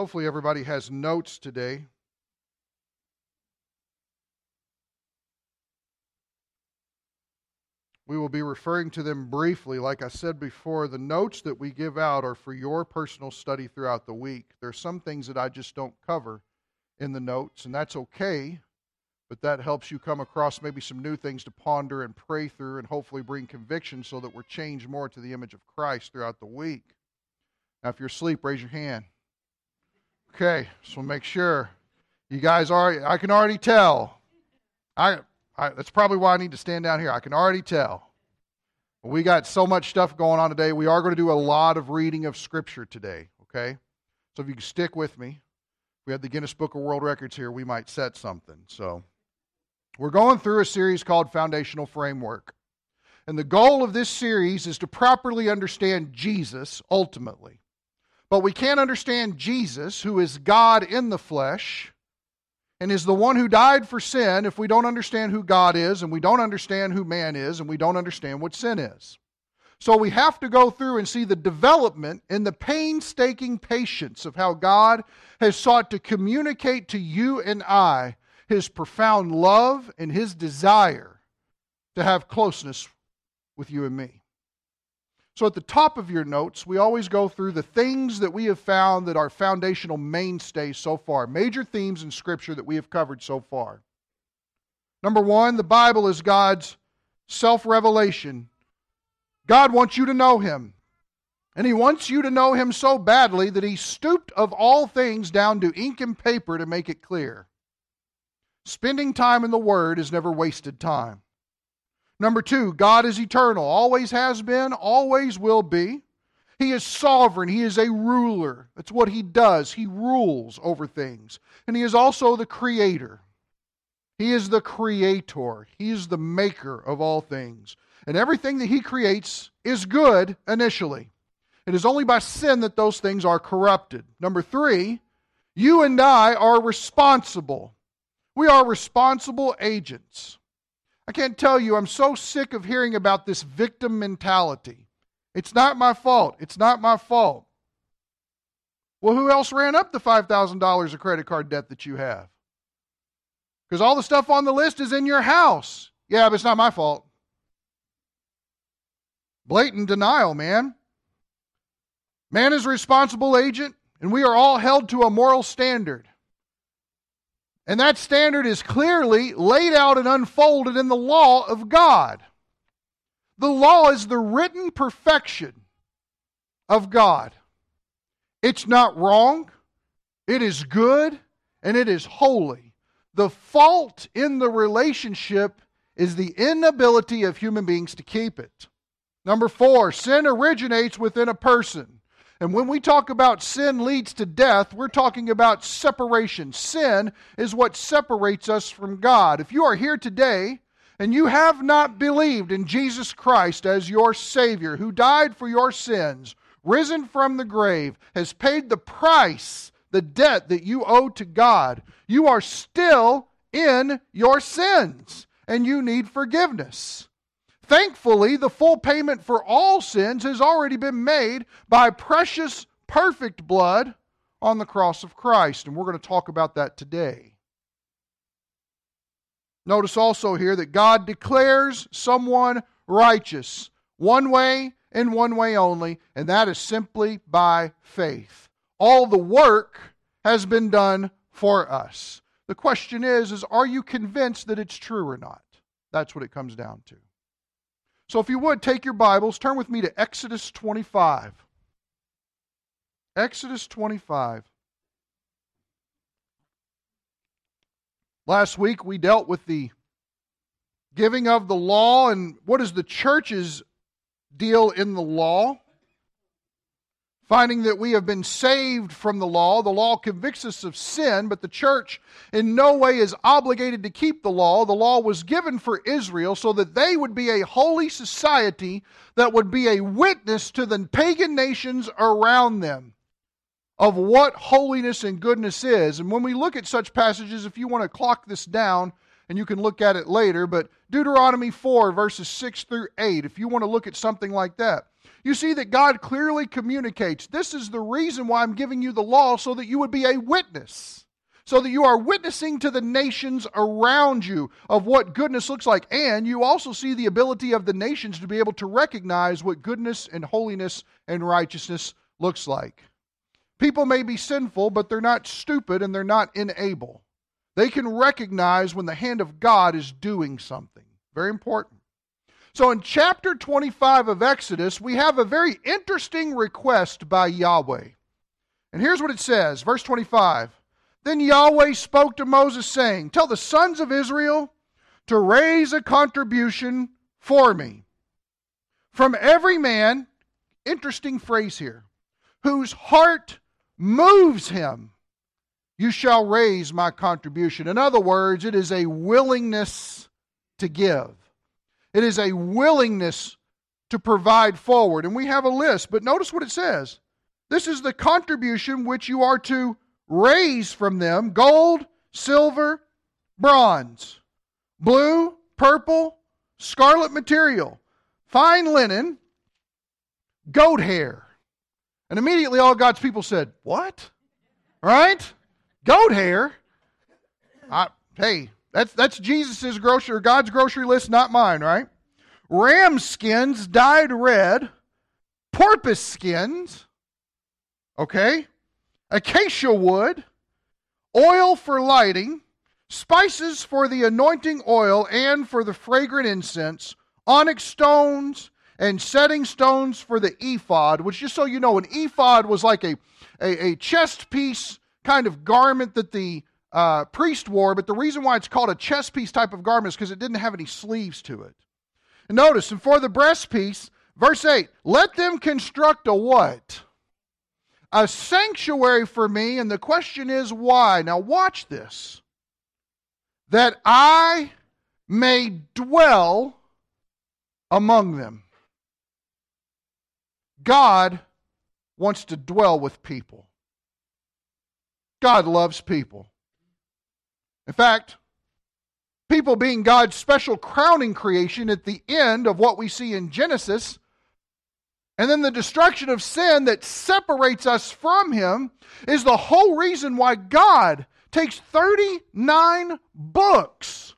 Hopefully, everybody has notes today. We will be referring to them briefly. Like I said before, the notes that we give out are for your personal study throughout the week. There are some things that I just don't cover in the notes, and that's okay, but that helps you come across maybe some new things to ponder and pray through and hopefully bring conviction so that we're changed more to the image of Christ throughout the week. Now, if you're asleep, raise your hand. Okay, so make sure. You guys are, I can already tell. I, I, that's probably why I need to stand down here. I can already tell. We got so much stuff going on today. We are going to do a lot of reading of Scripture today, okay? So if you can stick with me, we had the Guinness Book of World Records here, we might set something. So we're going through a series called Foundational Framework. And the goal of this series is to properly understand Jesus ultimately. But we can't understand Jesus, who is God in the flesh and is the one who died for sin, if we don't understand who God is and we don't understand who man is and we don't understand what sin is. So we have to go through and see the development in the painstaking patience of how God has sought to communicate to you and I his profound love and his desire to have closeness with you and me. So, at the top of your notes, we always go through the things that we have found that are foundational mainstays so far, major themes in Scripture that we have covered so far. Number one, the Bible is God's self revelation. God wants you to know Him. And He wants you to know Him so badly that He stooped of all things down to ink and paper to make it clear. Spending time in the Word is never wasted time. Number two, God is eternal, always has been, always will be. He is sovereign. He is a ruler. That's what he does. He rules over things. And he is also the creator. He is the creator. He is the maker of all things. And everything that he creates is good initially. It is only by sin that those things are corrupted. Number three, you and I are responsible. We are responsible agents. I can't tell you, I'm so sick of hearing about this victim mentality. It's not my fault. It's not my fault. Well, who else ran up the $5,000 of credit card debt that you have? Because all the stuff on the list is in your house. Yeah, but it's not my fault. Blatant denial, man. Man is a responsible agent, and we are all held to a moral standard. And that standard is clearly laid out and unfolded in the law of God. The law is the written perfection of God. It's not wrong, it is good, and it is holy. The fault in the relationship is the inability of human beings to keep it. Number four, sin originates within a person. And when we talk about sin leads to death, we're talking about separation. Sin is what separates us from God. If you are here today and you have not believed in Jesus Christ as your Savior, who died for your sins, risen from the grave, has paid the price, the debt that you owe to God, you are still in your sins and you need forgiveness. Thankfully, the full payment for all sins has already been made by precious, perfect blood on the cross of Christ. And we're going to talk about that today. Notice also here that God declares someone righteous one way and one way only, and that is simply by faith. All the work has been done for us. The question is, is are you convinced that it's true or not? That's what it comes down to. So if you would, take your Bibles, turn with me to Exodus 25. Exodus 25. Last week we dealt with the giving of the law and what is the church's deal in the law finding that we have been saved from the law. The law convicts us of sin, but the church in no way is obligated to keep the law. The law was given for Israel so that they would be a holy society that would be a witness to the pagan nations around them of what holiness and goodness is. And when we look at such passages, if you want to clock this down, and you can look at it later, but Deuteronomy 4, verses 6 through 8, if you want to look at something like that. You see that God clearly communicates this is the reason why I'm giving you the law so that you would be a witness, so that you are witnessing to the nations around you of what goodness looks like. And you also see the ability of the nations to be able to recognize what goodness and holiness and righteousness looks like. People may be sinful, but they're not stupid and they're not unable. They can recognize when the hand of God is doing something. Very important. So in chapter 25 of Exodus, we have a very interesting request by Yahweh. And here's what it says, verse 25. Then Yahweh spoke to Moses, saying, Tell the sons of Israel to raise a contribution for me. From every man, interesting phrase here, whose heart moves him, you shall raise my contribution. In other words, it is a willingness to give. It is a willingness to provide forward. And we have a list, but notice what it says. This is the contribution which you are to raise from them gold, silver, bronze, blue, purple, scarlet material, fine linen, goat hair. And immediately all God's people said, What? Right? Goat hair? I, hey, that's, that's Jesus' grocery, or God's grocery list, not mine, right? Ram skins dyed red, porpoise skins, okay? Acacia wood, oil for lighting, spices for the anointing oil and for the fragrant incense, onyx stones, and setting stones for the ephod, which, just so you know, an ephod was like a, a, a chest piece kind of garment that the uh, priest wore, but the reason why it's called a chest piece type of garment is because it didn't have any sleeves to it. And notice, and for the breastpiece, verse 8, let them construct a what? A sanctuary for me, and the question is why? Now, watch this. That I may dwell among them. God wants to dwell with people. God loves people. In fact, people being God's special crowning creation at the end of what we see in Genesis, and then the destruction of sin that separates us from Him, is the whole reason why God takes 39 books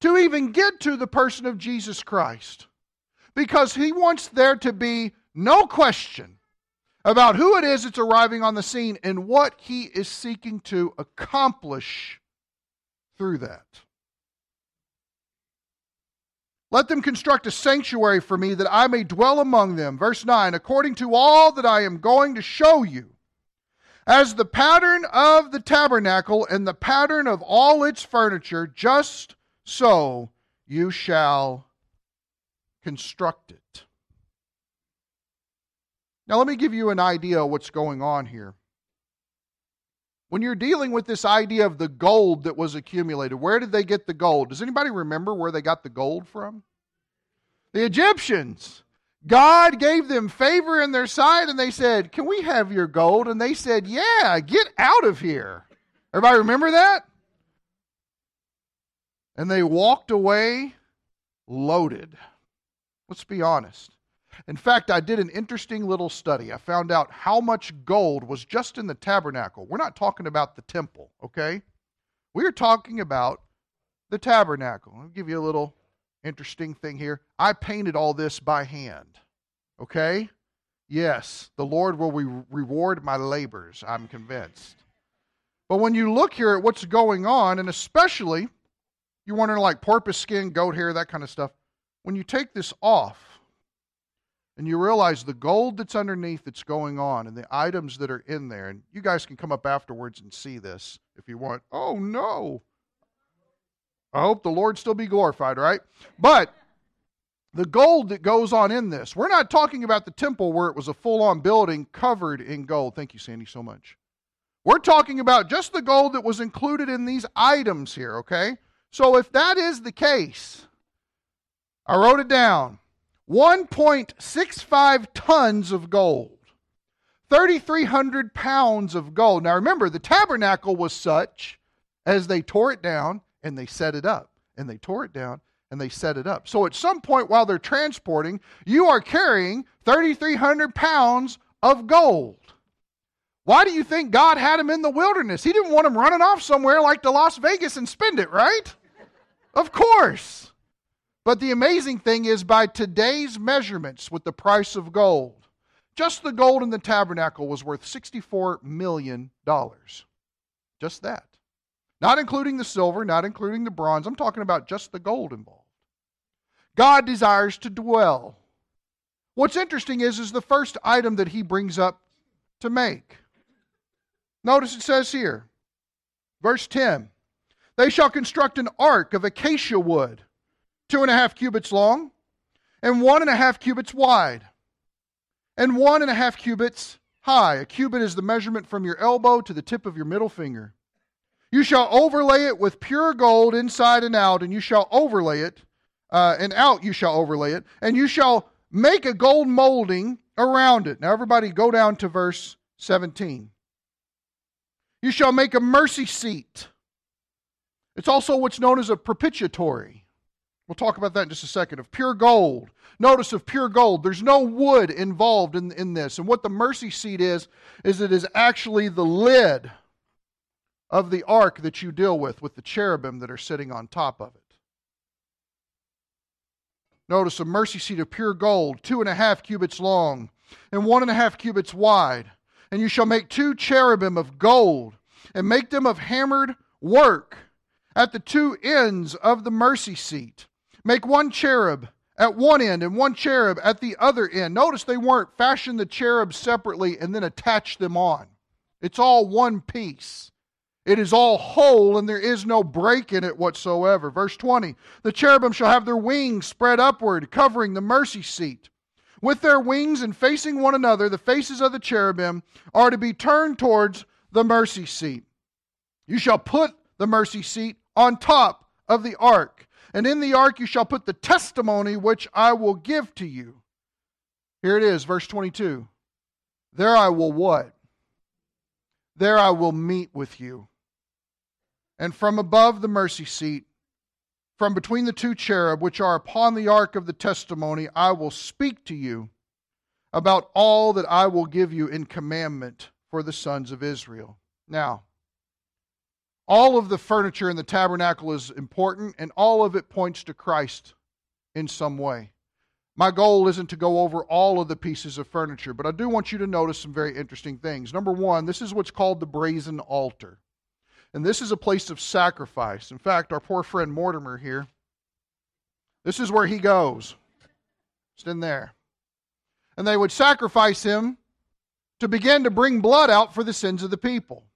to even get to the person of Jesus Christ. Because He wants there to be no question about who it is that's arriving on the scene and what He is seeking to accomplish through that. Let them construct a sanctuary for me that I may dwell among them. Verse 9, according to all that I am going to show you. As the pattern of the tabernacle and the pattern of all its furniture, just so you shall construct it. Now, let me give you an idea of what's going on here. When you're dealing with this idea of the gold that was accumulated, where did they get the gold? Does anybody remember where they got the gold from? The Egyptians. God gave them favor in their sight and they said, Can we have your gold? And they said, Yeah, get out of here. Everybody remember that? And they walked away loaded. Let's be honest. In fact, I did an interesting little study. I found out how much gold was just in the tabernacle. We're not talking about the temple, okay? We're talking about the tabernacle. I'll give you a little interesting thing here. I painted all this by hand, okay? Yes, the Lord will re- reward my labors, I'm convinced. But when you look here at what's going on, and especially you're wondering like porpoise skin, goat hair, that kind of stuff, when you take this off, and you realize the gold that's underneath that's going on and the items that are in there. And you guys can come up afterwards and see this if you want. Oh, no. I hope the Lord still be glorified, right? But the gold that goes on in this, we're not talking about the temple where it was a full on building covered in gold. Thank you, Sandy, so much. We're talking about just the gold that was included in these items here, okay? So if that is the case, I wrote it down. 1.65 tons of gold, 3,300 pounds of gold. Now remember, the tabernacle was such as they tore it down and they set it up, and they tore it down and they set it up. So at some point while they're transporting, you are carrying 3,300 pounds of gold. Why do you think God had him in the wilderness? He didn't want him running off somewhere like to Las Vegas and spend it, right? Of course. But the amazing thing is, by today's measurements with the price of gold, just the gold in the tabernacle was worth $64 million. Just that. Not including the silver, not including the bronze. I'm talking about just the gold involved. God desires to dwell. What's interesting is, is the first item that he brings up to make. Notice it says here, verse 10 They shall construct an ark of acacia wood, two and a half cubits long, and one and a half cubits wide, and one and a half cubits high. A cubit is the measurement from your elbow to the tip of your middle finger. You shall overlay it with pure gold inside and out, and you shall overlay it, uh, and out you shall overlay it, and you shall make a gold molding around it. Now, everybody, go down to verse 17. You shall make a mercy seat. It's also what's known as a propitiatory. We'll talk about that in just a second. Of pure gold. Notice of pure gold. There's no wood involved in, in this. And what the mercy seat is, is it is actually the lid of the ark that you deal with, with the cherubim that are sitting on top of it. Notice a mercy seat of pure gold, two and a half cubits long, and one and a half cubits wide. And you shall make two cherubim of gold, and make them of hammered work at the two ends of the mercy seat. Make one cherub at one end and one cherub at the other end. Notice they weren't fashion the cherubs separately and then attach them on. It's all one piece. It is all whole, and there is no break in it whatsoever. Verse 20 The cherubim shall have their wings spread upward, covering the mercy seat. With their wings and facing one another, the faces of the cherubim are to be turned towards the mercy seat. You shall put the mercy seat on top of the ark, and in the ark you shall put the testimony which I will give to you. Here it is, verse 22. There I will what? There I will meet with you and from above the mercy seat, from between the two cherub which are upon the ark of the testimony, I will speak to you about all that I will give you in commandment for the sons of Israel. Now, all of the furniture in the tabernacle is important, and all of it points to Christ in some way. My goal isn't to go over all of the pieces of furniture, but I do want you to notice some very interesting things. Number one, this is what's called the brazen altar. And this is a place of sacrifice. In fact, our poor friend Mortimer here, this is where he goes. Just in there. And they would sacrifice him to begin to bring blood out for the sins of the people.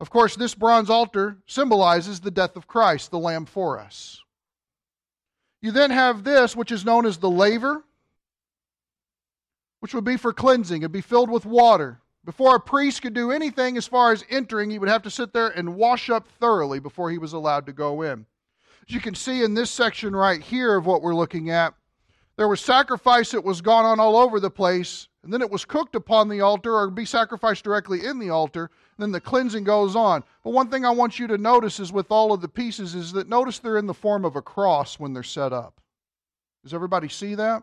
Of course, this bronze altar symbolizes the death of Christ, the Lamb for us. You then have this, which is known as the laver, which would be for cleansing. It'd be filled with water. Before a priest could do anything as far as entering, he would have to sit there and wash up thoroughly before he was allowed to go in. As you can see in this section right here of what we're looking at, there was sacrifice that was gone on all over the place, and then it was cooked upon the altar or be sacrificed directly in the altar, then the cleansing goes on. But one thing I want you to notice is with all of the pieces is that notice they're in the form of a cross when they're set up. Does everybody see that?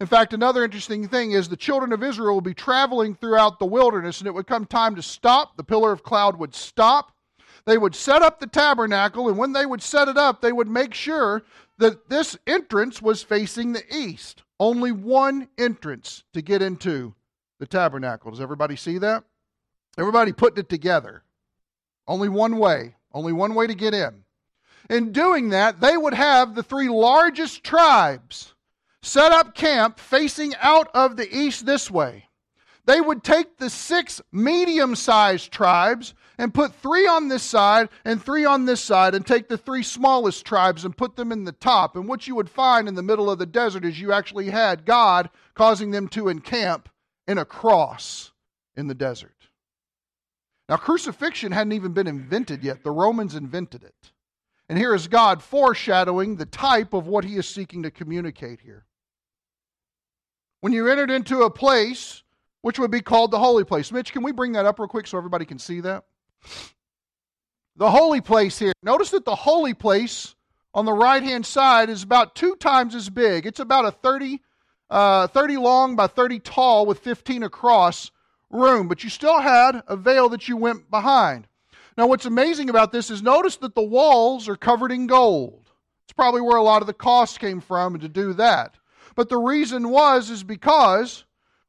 In fact, another interesting thing is the children of Israel will be traveling throughout the wilderness, and it would come time to stop. The pillar of cloud would stop. They would set up the tabernacle, and when they would set it up, they would make sure that this entrance was facing the east. Only one entrance to get into the tabernacle. Does everybody see that? Everybody putting it together. Only one way. Only one way to get in. In doing that, they would have the three largest tribes set up camp facing out of the east this way. They would take the six medium sized tribes and put three on this side and three on this side, and take the three smallest tribes and put them in the top. And what you would find in the middle of the desert is you actually had God causing them to encamp in a cross in the desert. Now, crucifixion hadn't even been invented yet, the Romans invented it. And here is God foreshadowing the type of what he is seeking to communicate here when you entered into a place which would be called the holy place. Mitch, can we bring that up real quick so everybody can see that? The holy place here. Notice that the holy place on the right hand side is about two times as big. It's about a 30, uh, 30 long by 30 tall with 15 across room, but you still had a veil that you went behind. Now, what's amazing about this is notice that the walls are covered in gold. It's probably where a lot of the cost came from to do that. But the reason was is because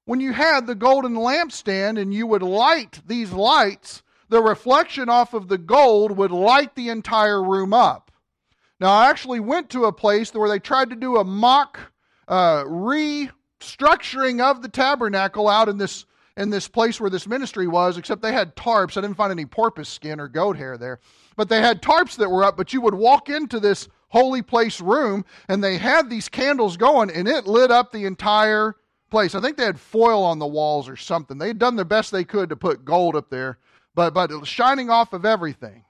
when you had the golden lampstand and you would light these lights, the reflection off of the gold would light the entire room up. Now, I actually went to a place where they tried to do a mock uh, restructuring of the tabernacle out in this in this place where this ministry was, except they had tarps. I didn't find any porpoise skin or goat hair there. But they had tarps that were up, but you would walk into this holy place room and they had these candles going and it lit up the entire place. I think they had foil on the walls or something. They had done the best they could to put gold up there, but, but it was shining off of everything.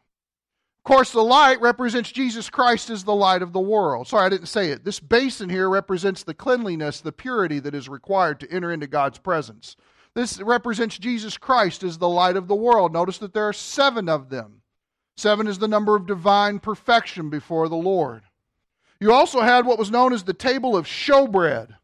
Of course, the light represents Jesus Christ as the light of the world. Sorry, I didn't say it. This basin here represents the cleanliness, the purity that is required to enter into God's presence. This represents Jesus Christ as the light of the world. Notice that there are seven of them. Seven is the number of divine perfection before the Lord. You also had what was known as the table of showbread.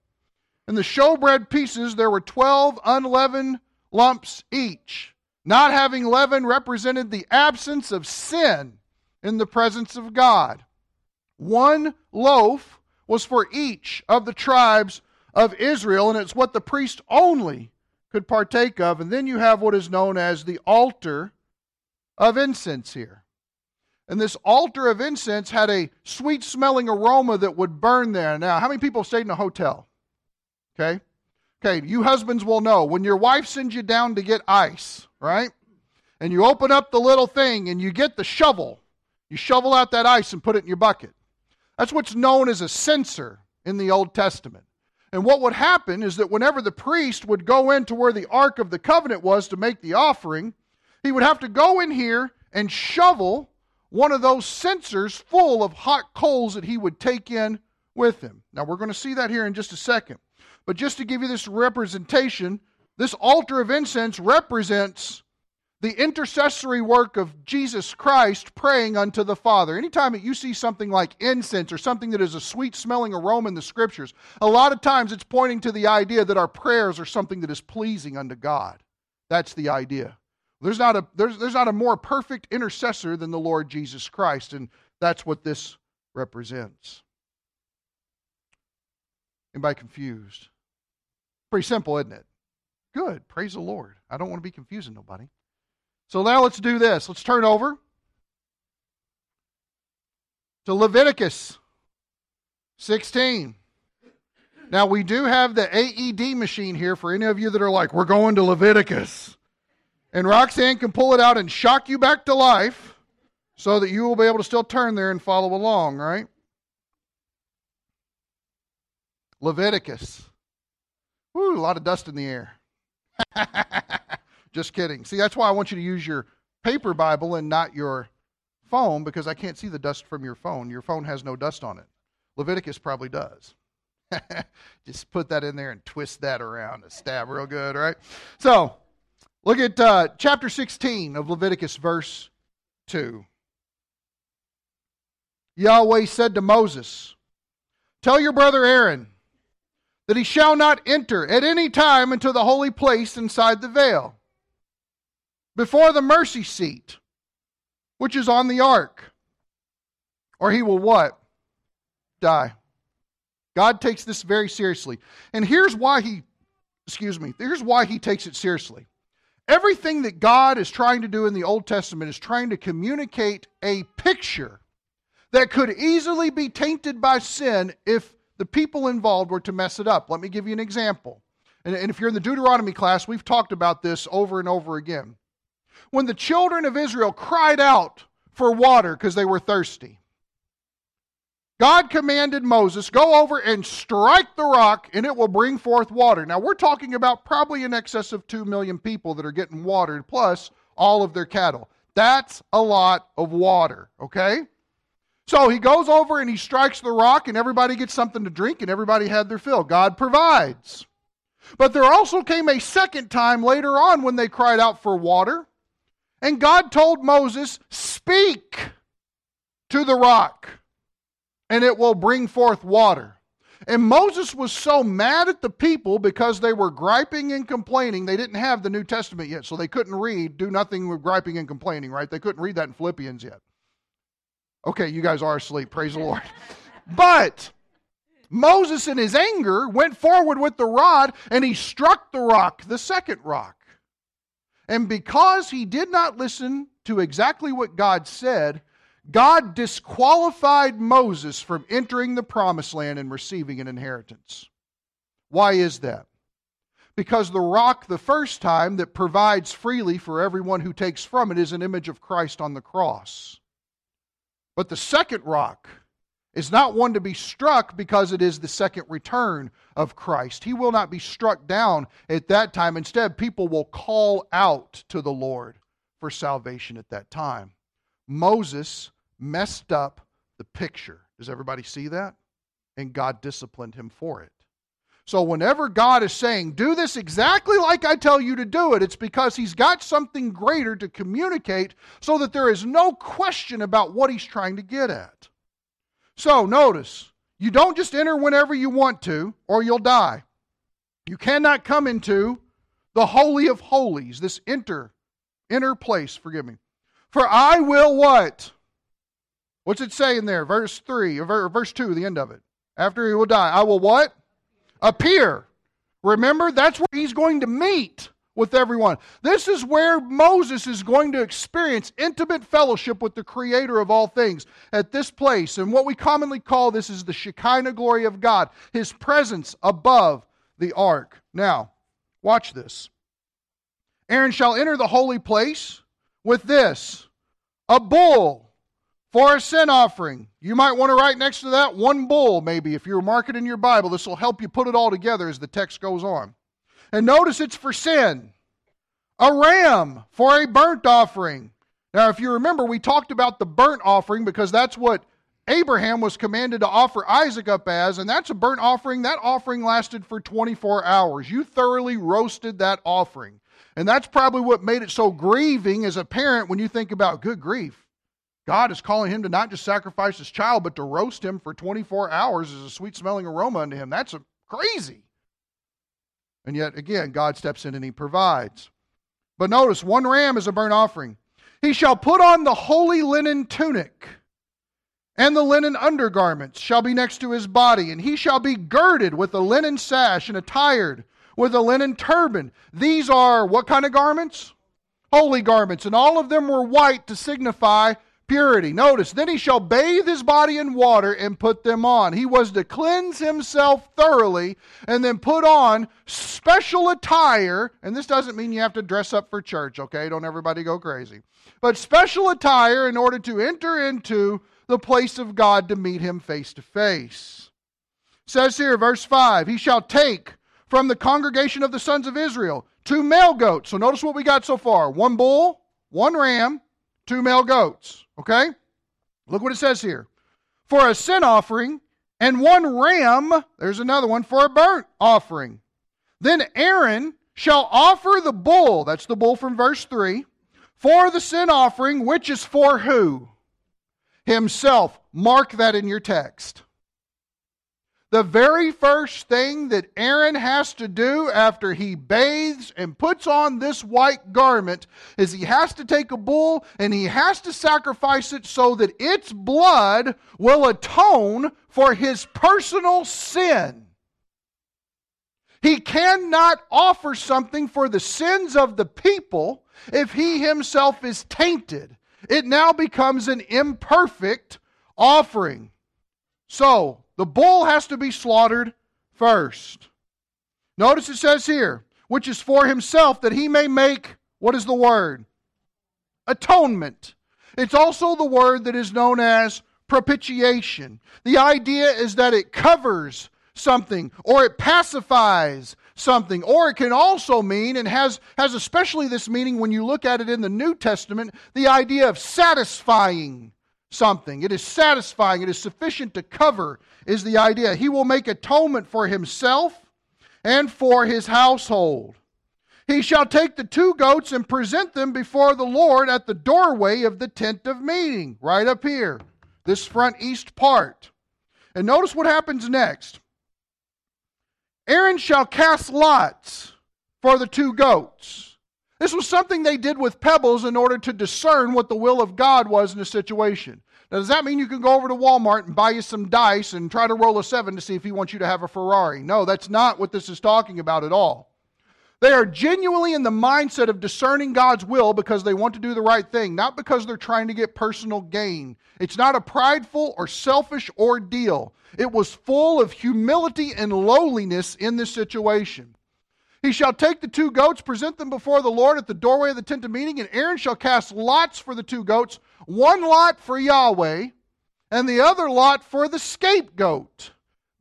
In the showbread pieces, there were 12 unleavened lumps each. Not having leaven represented the absence of sin in the presence of God. One loaf was for each of the tribes of Israel, and it's what the priest only could partake of. And then you have what is known as the altar of incense here. And this altar of incense had a sweet smelling aroma that would burn there. Now, how many people stayed in a hotel? Okay? Okay, you husbands will know when your wife sends you down to get ice, right? And you open up the little thing and you get the shovel. You shovel out that ice and put it in your bucket. That's what's known as a censer in the Old Testament. And what would happen is that whenever the priest would go into where the Ark of the Covenant was to make the offering, he would have to go in here and shovel one of those censers full of hot coals that he would take in with him. Now, we're going to see that here in just a second. But just to give you this representation, this altar of incense represents the intercessory work of Jesus Christ praying unto the Father. Anytime that you see something like incense or something that is a sweet smelling aroma in the scriptures, a lot of times it's pointing to the idea that our prayers are something that is pleasing unto God. That's the idea. There's not a, there's, there's not a more perfect intercessor than the Lord Jesus Christ, and that's what this represents. Anybody confused? Pretty simple, isn't it? Good. Praise the Lord. I don't want to be confusing nobody. So now let's do this. Let's turn over to Leviticus 16. Now, we do have the AED machine here for any of you that are like, we're going to Leviticus. And Roxanne can pull it out and shock you back to life so that you will be able to still turn there and follow along, right? Leviticus. Woo, a lot of dust in the air. Just kidding. See, that's why I want you to use your paper Bible and not your phone because I can't see the dust from your phone. Your phone has no dust on it. Leviticus probably does. Just put that in there and twist that around and stab real good, right? So, look at uh, chapter 16 of Leviticus, verse 2. Yahweh said to Moses, Tell your brother Aaron that he shall not enter at any time into the holy place inside the veil before the mercy seat, which is on the ark. Or he will what? Die. God takes this very seriously. And here's why he, excuse me, here's why he takes it seriously. Everything that God is trying to do in the Old Testament is trying to communicate a picture that could easily be tainted by sin if the people involved were to mess it up. Let me give you an example. And, if you're in the Deuteronomy class, we've talked about this over and over again when the children of Israel cried out for water because they were thirsty. God commanded Moses, Go over and strike the rock, and it will bring forth water. Now, we're talking about probably in excess of 2 million people that are getting watered, plus all of their cattle. That's a lot of water, okay? So he goes over and he strikes the rock, and everybody gets something to drink, and everybody had their fill. God provides. But there also came a second time later on when they cried out for water. And God told Moses, Speak to the rock. and it will bring forth water. And Moses was so mad at the people because they were griping and complaining. They didn't have the New Testament yet, so they couldn't read, do nothing with griping and complaining, right? They couldn't read that in Philippians yet. Okay, you guys are asleep. Praise the Lord. But Moses, in his anger, went forward with the rod and he struck the rock, the second rock. And because he did not listen to exactly what God said, God disqualified Moses from entering the promised land and receiving an inheritance. Why is that? Because the rock, the first time, that provides freely for everyone who takes from it is an image of Christ on the cross. But the second rock is not one to be struck because it is the second return of Christ. He will not be struck down at that time. Instead, people will call out to the Lord for salvation at that time. Moses messed up the picture. Does everybody see that? And God disciplined him for it. So, whenever God is saying, do this exactly like I tell you to do it, it's because He's got something greater to communicate so that there is no question about what He's trying to get at. So, notice, you don't just enter whenever you want to, or you'll die. You cannot come into the Holy of Holies, this inner, inner place, forgive me. For I will what? What's it saying there? Verse 3, or verse 2, the end of it. After he will die, I will what? Appear. Remember, that's where he's going to meet with everyone. This is where Moses is going to experience intimate fellowship with the Creator of all things at this place. And what we commonly call this is the Shekinah glory of God, His presence above the ark. Now, watch this. Aaron shall enter the holy place with this a bull for a sin offering. You might want to write next to that one bull, maybe, if you're marking in your Bible. This will help you put it all together as the text goes on. And notice it's for sin. A ram for a burnt offering. Now, if you remember, we talked about the burnt offering because that's what Abraham was commanded to offer Isaac up as, and that's a burnt offering. That offering lasted for 24 hours. You thoroughly roasted that offering. And that's probably what made it so grieving as a parent when you think about good grief. God is calling him to not just sacrifice his child, but to roast him for 24 hours as a sweet smelling aroma unto him. That's crazy. And yet, again, God steps in and he provides. But notice, one ram is a burnt offering. He shall put on the holy linen tunic, and the linen undergarments shall be next to his body, and he shall be girded with a linen sash and attired with a linen turban. These are what kind of garments? Holy garments, and all of them were white to signify purity. Notice, then he shall bathe his body in water and put them on. He was to cleanse himself thoroughly and then put on special attire. And this doesn't mean you have to dress up for church, okay? Don't everybody go crazy. But special attire in order to enter into the place of God to meet him face to face. Says here, verse 5 He shall take from the congregation of the sons of Israel two male goats. So notice what we got so far one bull, one ram, two male goats. Okay? Look what it says here. For a sin offering, and one ram, there's another one, for a burnt offering. Then Aaron shall offer the bull, that's the bull from verse 3, for the sin offering, which is for who? Himself. Mark that in your text. The very first thing that Aaron has to do after he bathes and puts on this white garment is he has to take a bull and he has to sacrifice it so that its blood will atone for his personal sin. He cannot offer something for the sins of the people if he himself is tainted. It now becomes an imperfect offering. So, the bull has to be slaughtered first. Notice it says here, which is for himself that he may make, what is the word? Atonement. It's also the word that is known as propitiation. The idea is that it covers something or it pacifies something or it can also mean and has has especially this meaning when you look at it in the New Testament the idea of satisfying something it is satisfying it is sufficient to cover is the idea. He will make atonement for himself and for his household. He shall take the two goats and present them before the Lord at the doorway of the tent of meeting, right up here, this front east part. And notice what happens next. Aaron shall cast lots for the two goats. This was something they did with pebbles in order to discern what the will of God was in a situation. Now, does that mean you can go over to Walmart and buy you some dice and try to roll a seven to see if he wants you to have a Ferrari? No, that's not what this is talking about at all. They are genuinely in the mindset of discerning God's will because they want to do the right thing, not because they're trying to get personal gain. It's not a prideful or selfish ordeal. It was full of humility and lowliness in this situation. He shall take the two goats, present them before the Lord at the doorway of the tent of meeting, and Aaron shall cast lots for the two goats, one lot for Yahweh, and the other lot for the scapegoat.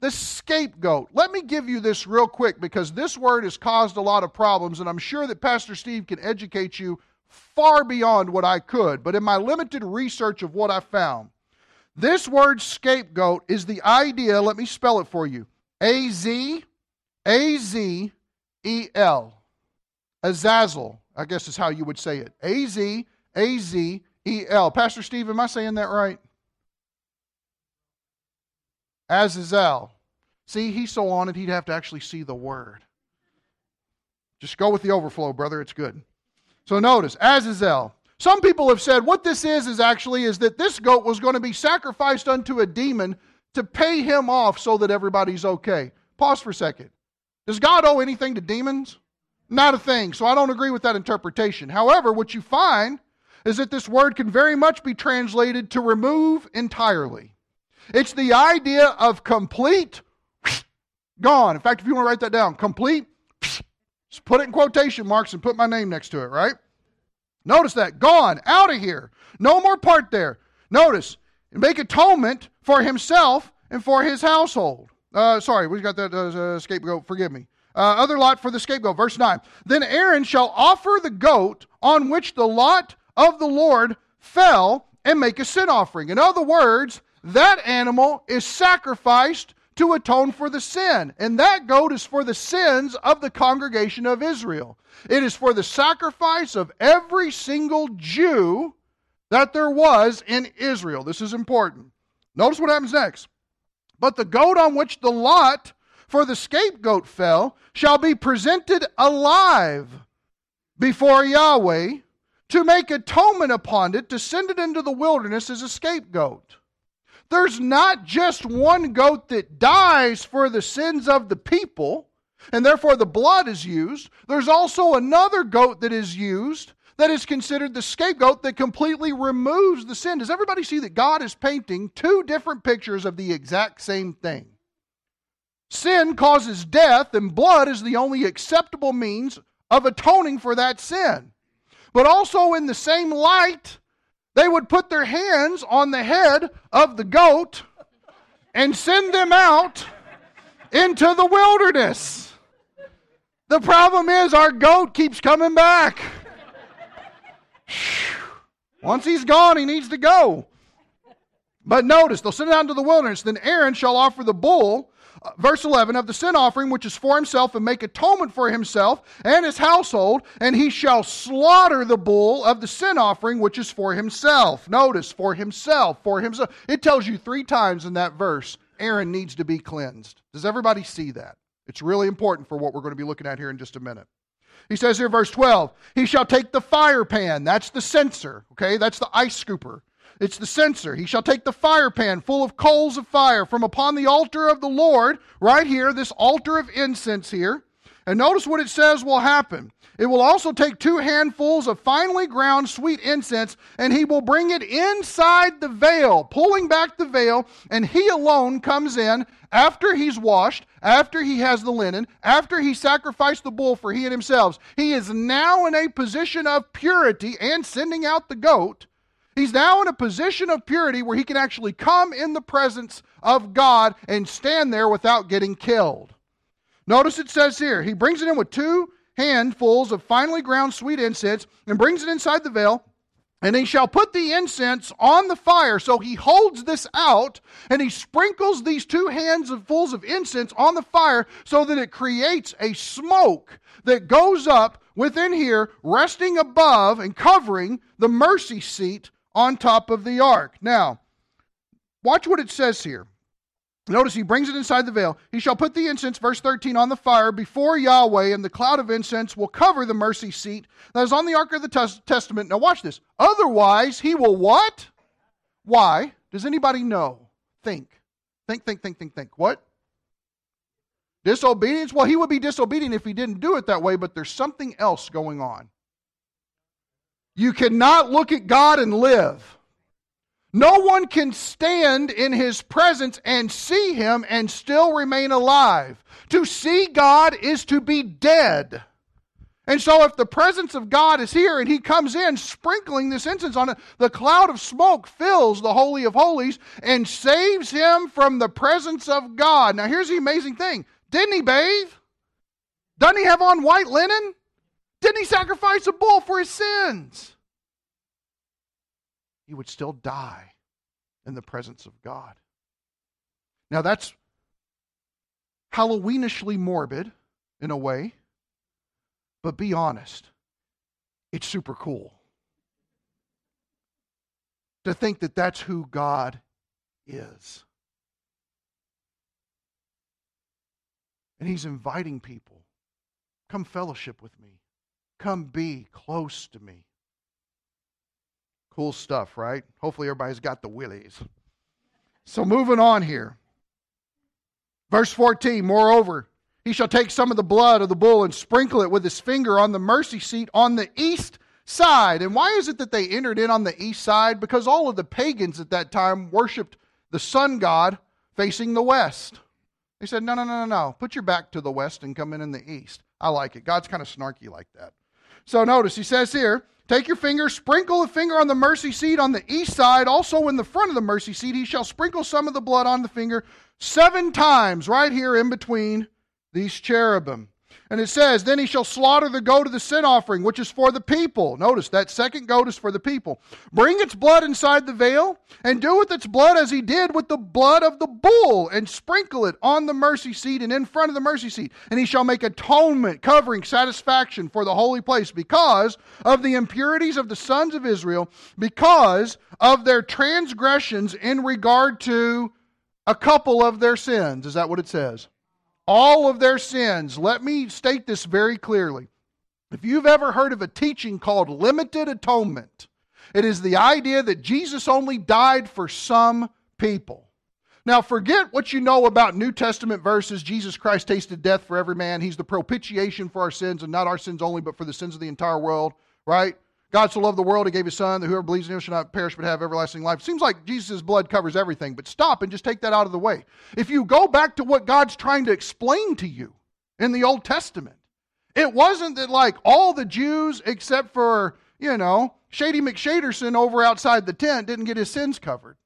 The scapegoat. Let me give you this real quick because this word has caused a lot of problems, and I'm sure that Pastor Steve can educate you far beyond what I could. But in my limited research of what I found, this word scapegoat is the idea, let me spell it for you A Z A Z E L. Azazel, I guess is how you would say it. A Z A Z E L. Pastor Steve, am I saying that right? Azazel. See, he's so on it, he'd have to actually see the word. Just go with the overflow, brother. It's good. So notice, Azazel. Some people have said what this is is actually is that this goat was going to be sacrificed unto a demon to pay him off so that everybody's okay. Pause for a second. Does God owe anything to demons? Not a thing. So I don't agree with that interpretation. However, what you find is that this word can very much be translated to remove entirely. It's the idea of complete gone. In fact, if you want to write that down, complete, just put it in quotation marks and put my name next to it, right? Notice that. Gone, out of here. No more part there. Notice, make atonement for himself and for his household. Uh, sorry, we got that uh, scapegoat. Forgive me. Uh, other lot for the scapegoat. Verse 9. Then Aaron shall offer the goat on which the lot of the Lord fell and make a sin offering. In other words, that animal is sacrificed to atone for the sin. And that goat is for the sins of the congregation of Israel. It is for the sacrifice of every single Jew that there was in Israel. This is important. Notice what happens next. But the goat on which the lot for the scapegoat fell shall be presented alive before Yahweh to make atonement upon it, to send it into the wilderness as a scapegoat. There's not just one goat that dies for the sins of the people, and therefore the blood is used. There's also another goat that is used that is considered the scapegoat that completely removes the sin. Does everybody see that God is painting two different pictures of the exact same thing? Sin causes death, and blood is the only acceptable means of atoning for that sin. But also, in the same light, they would put their hands on the head of the goat and send them out into the wilderness. The problem is, our goat keeps coming back. Once he's gone, he needs to go. But notice, they'll send it out into the wilderness. Then Aaron shall offer the bull uh, verse 11 of the sin offering which is for himself and make atonement for himself and his household and he shall slaughter the bull of the sin offering which is for himself. Notice for himself for himself. It tells you three times in that verse aaron needs to be cleansed. Does everybody see that? It's really important for what we're going to be looking at here in just a minute he says here verse 12 he shall take the fire pan that's the censer okay that's the ice scooper it's the censer. He shall take the fire pan full of coals of fire from upon the altar of the Lord, right here, this altar of incense here. And notice what it says will happen. It will also take two handfuls of finely ground sweet incense, and he will bring it inside the veil, pulling back the veil, and he alone comes in after he's washed, after he has the linen, after he sacrificed the bull for he and himself. He is now in a position of purity and sending out the goat He's now in a position of purity where he can actually come in the presence of God and stand there without getting killed. Notice it says here, he brings it in with two handfuls of finely ground sweet incense and brings it inside the veil. And he shall put the incense on the fire. So he holds this out and he sprinkles these two handfuls of incense on the fire so that it creates a smoke that goes up within here, resting above and covering the mercy seat on top of the ark. Now, watch what it says here. Notice he brings it inside the veil. He shall put the incense, verse 13, on the fire before Yahweh, and the cloud of incense will cover the mercy seat that is on the ark of the tes- testament. Now, watch this. Otherwise, he will what? Why? Does anybody know? Think. Think, think, think, think, think. What? Disobedience? Well, he would be disobedient if he didn't do it that way, but there's something else going on. You cannot look at God and live. No one can stand in his presence and see him and still remain alive. To see God is to be dead. And so, if the presence of God is here and he comes in sprinkling this incense on it, the cloud of smoke fills the Holy of Holies and saves him from the presence of God. Now, here's the amazing thing didn't he bathe? Doesn't he have on white linen? Didn't he sacrifice a bull for his sins? He would still die in the presence of God. Now, that's Halloweenishly morbid in a way, but be honest, it's super cool to think that that's who God is. And He's inviting people come fellowship with me, come be close to me. Cool stuff, right? Hopefully, everybody's got the willies. So, moving on here. Verse 14, moreover, he shall take some of the blood of the bull and sprinkle it with his finger on the mercy seat on the east side. And why is it that they entered in on the east side? Because all of the pagans at that time worshiped the sun god facing the west. They said, no, no, no, no, no. Put your back to the west and come in in the east. I like it. God's kind of snarky like that. So notice, he says here, Take your finger, sprinkle the finger on the mercy seat on the east side. Also, in the front of the mercy seat, he shall sprinkle some of the blood on the finger seven times, right here in between these cherubim. And it says, Then he shall slaughter the goat of the sin offering, which is for the people. Notice that second goat is for the people. Bring its blood inside the veil, and do with its blood as he did with the blood of the bull, and sprinkle it on the mercy seat and in front of the mercy seat. And he shall make atonement, covering satisfaction for the holy place, because of the impurities of the sons of Israel, because of their transgressions in regard to a couple of their sins. Is that what it says? All of their sins. Let me state this very clearly. If you've ever heard of a teaching called limited atonement, it is the idea that Jesus only died for some people. Now, forget what you know about New Testament verses. Jesus Christ tasted death for every man. He's the propitiation for our sins, and not our sins only, but for the sins of the entire world, right? God so loved the world, he gave his son, that whoever believes in him shall not perish but have everlasting life. Seems like Jesus' blood covers everything, but stop and just take that out of the way. If you go back to what God's trying to explain to you in the Old Testament, it wasn't that like all the Jews except for, you know, Shady McShaderson over outside the tent didn't get his sins covered.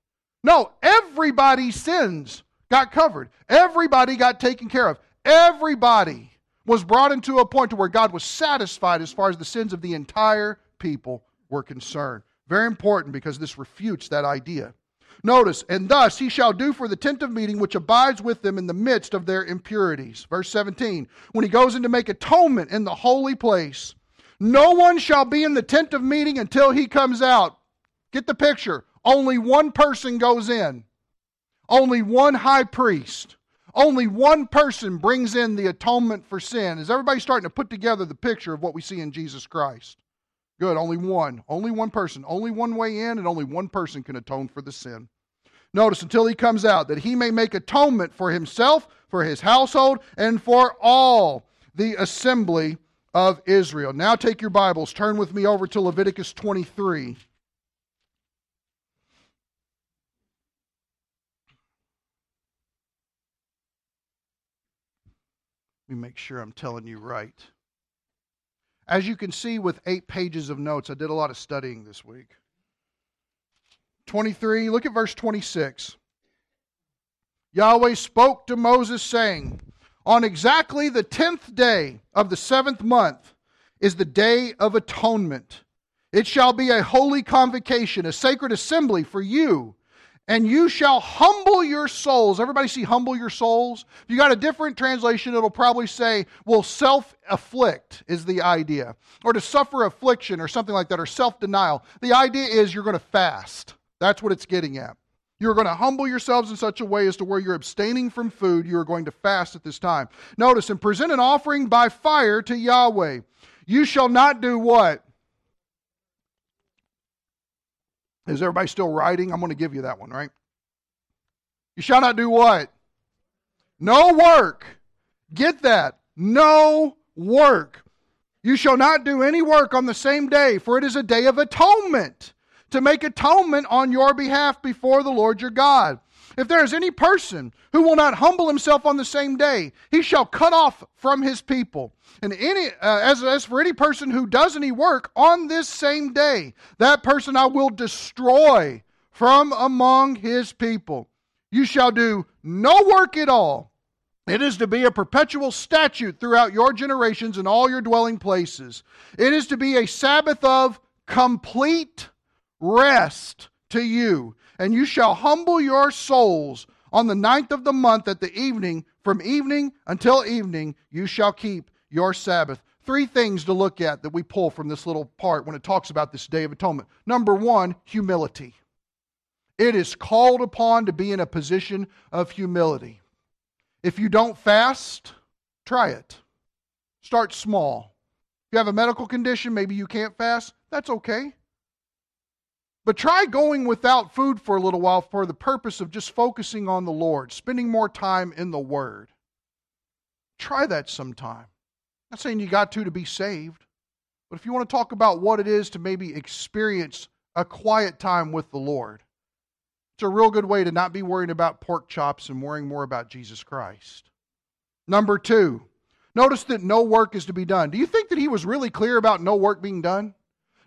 No, everybody's sins got covered. Everybody got taken care of. Everybody was brought into a point to where God was satisfied as far as the sins of the entire people were concerned. Very important because this refutes that idea. Notice, and thus he shall do for the tent of meeting which abides with them in the midst of their impurities. Verse 17, when he goes in to make atonement in the holy place, no one shall be in the tent of meeting until he comes out. Get the picture. Only one person goes in, only one high priest. Only one person brings in the atonement for sin. Is everybody starting to put together the picture of what we see in Jesus Christ? Good, only one. Only one person. Only one way in, and only one person can atone for the sin. Notice until he comes out, that he may make atonement for himself, for his household, and for all the assembly of Israel. Now take your Bibles, turn with me over to Leviticus 23. Let me make sure I'm telling you right. As you can see with eight pages of notes, I did a lot of studying this week. 23, look at verse 26. Yahweh spoke to Moses, saying, On exactly the tenth day of the seventh month is the day of atonement. It shall be a holy convocation, a sacred assembly for you and you shall humble your souls. Everybody see humble your souls? If you got a different translation, it'll probably say, well, self afflict is the idea, or to suffer affliction or something like that, or self denial. The idea is you're going to fast. That's what it's getting at. You're going to humble yourselves in such a way as to where you're abstaining from food. You are going to fast at this time. Notice, and present an offering by fire to Yahweh. You shall not do what? Is everybody still writing? I'm going to give you that one, right? You shall not do what? No work. Get that. No work. You shall not do any work on the same day, for it is a day of atonement, to make atonement on your behalf before the Lord your God. If there is any person who will not humble himself on the same day, he shall cut off from his people. And any, uh, as, as for any person who does any work on this same day, that person I will destroy from among his people. You shall do no work at all. It is to be a perpetual statute throughout your generations and all your dwelling places. It is to be a Sabbath of complete rest to you and you shall humble your souls on the ninth of the month at the evening, from evening until evening, you shall keep your Sabbath. Three things to look at that we pull from this little part when it talks about this Day of Atonement. Number one, humility. It is called upon to be in a position of humility. If you don't fast, try it. Start small. If you have a medical condition, maybe you can't fast, that's okay. But try going without food for a little while for the purpose of just focusing on the Lord, spending more time in the Word. Try that sometime. I'm not saying you got to to be saved, but if you want to talk about what it is to maybe experience a quiet time with the Lord, it's a real good way to not be worrying about pork chops and worrying more about Jesus Christ. Number two, notice that no work is to be done. Do you think that he was really clear about no work being done?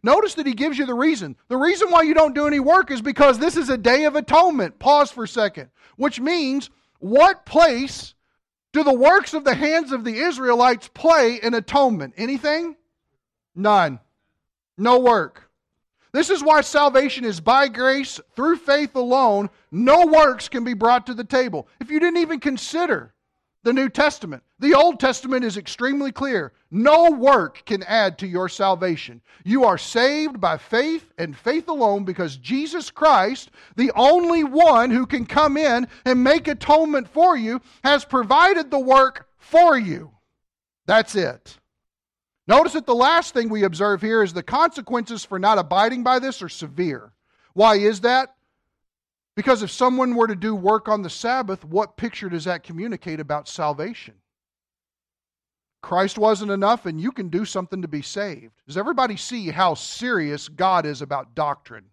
Notice that he gives you the reason. The reason why you don't do any work is because this is a day of atonement. Pause for a second. Which means, what place do the works of the hands of the Israelites play in atonement? Anything? None. No work. This is why salvation is by grace through faith alone. No works can be brought to the table. If you didn't even consider the New Testament. The Old Testament is extremely clear. No work can add to your salvation. You are saved by faith and faith alone because Jesus Christ, the only one who can come in and make atonement for you, has provided the work for you. That's it. Notice that the last thing we observe here is the consequences for not abiding by this are severe. Why is that? Because if someone were to do work on the Sabbath, what picture does that communicate about salvation? Christ wasn't enough, and you can do something to be saved. Does everybody see how serious God is about doctrine?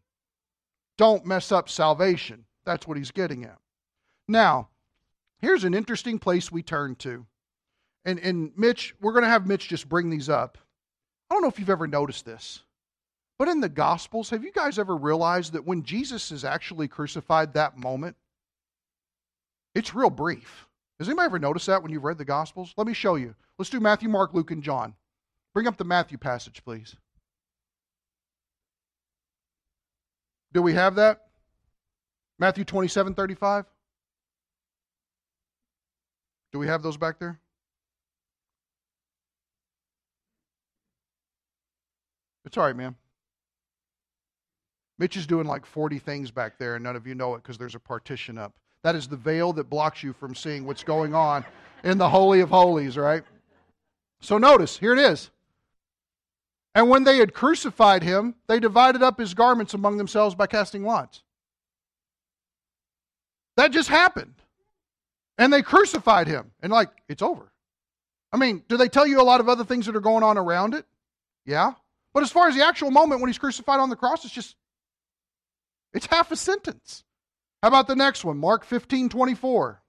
Don't mess up salvation. That's what he's getting at. Now, here's an interesting place we turn to. And, and Mitch, we're going to have Mitch just bring these up. I don't know if you've ever noticed this. But in the Gospels, have you guys ever realized that when Jesus is actually crucified, that moment, it's real brief? Has anybody ever noticed that when you've read the Gospels? Let me show you. Let's do Matthew, Mark, Luke, and John. Bring up the Matthew passage, please. Do we have that? Matthew 27 35? Do we have those back there? It's all right, man. Mitch is doing like 40 things back there, and none of you know it because there's a partition up. That is the veil that blocks you from seeing what's going on in the Holy of Holies, right? So notice, here it is. And when they had crucified him, they divided up his garments among themselves by casting lots. That just happened. And they crucified him. And, like, it's over. I mean, do they tell you a lot of other things that are going on around it? Yeah. But as far as the actual moment when he's crucified on the cross, it's just it's half a sentence. How about the next one? Mark 15 24.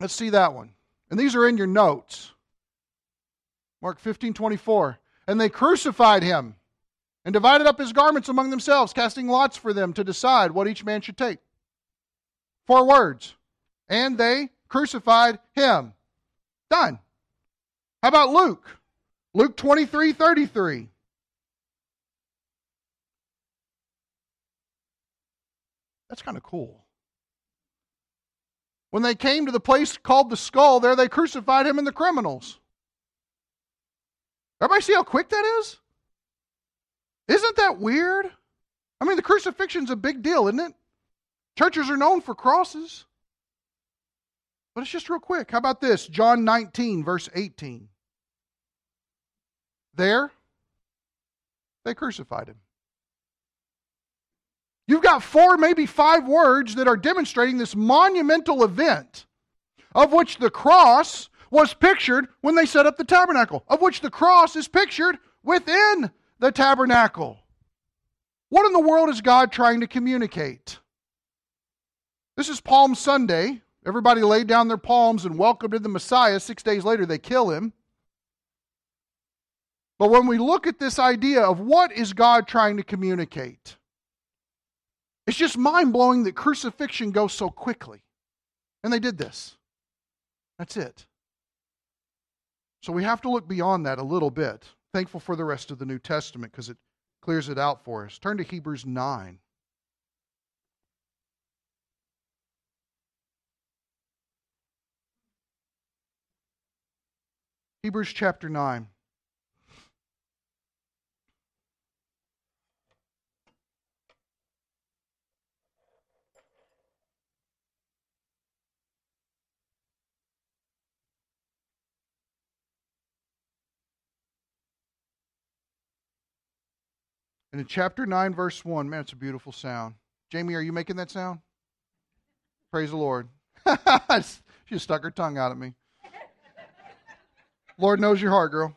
Let's see that one. And these are in your notes. Mark 15 24. And they crucified him and divided up his garments among themselves, casting lots for them to decide what each man should take. Four words. And they crucified him. Done. How about Luke? Luke 23 33. That's kind of cool. When they came to the place called the skull, there they crucified him and the criminals. Everybody see how quick that is? Isn't that weird? I mean, the crucifixion's a big deal, isn't it? Churches are known for crosses. But it's just real quick. How about this? John 19, verse 18. There, they crucified him. You've got four, maybe five words that are demonstrating this monumental event of which the cross was pictured when they set up the tabernacle, of which the cross is pictured within the tabernacle. What in the world is God trying to communicate? This is Palm Sunday. Everybody laid down their palms and welcomed the Messiah. Six days later, they kill him. But when we look at this idea of what is God trying to communicate, it's just mind blowing that crucifixion goes so quickly. And they did this. That's it. So we have to look beyond that a little bit. Thankful for the rest of the New Testament because it clears it out for us. Turn to Hebrews 9. Hebrews chapter 9. And in chapter 9, verse 1, man, it's a beautiful sound. Jamie, are you making that sound? Praise the Lord. she stuck her tongue out at me. Lord knows your heart, girl.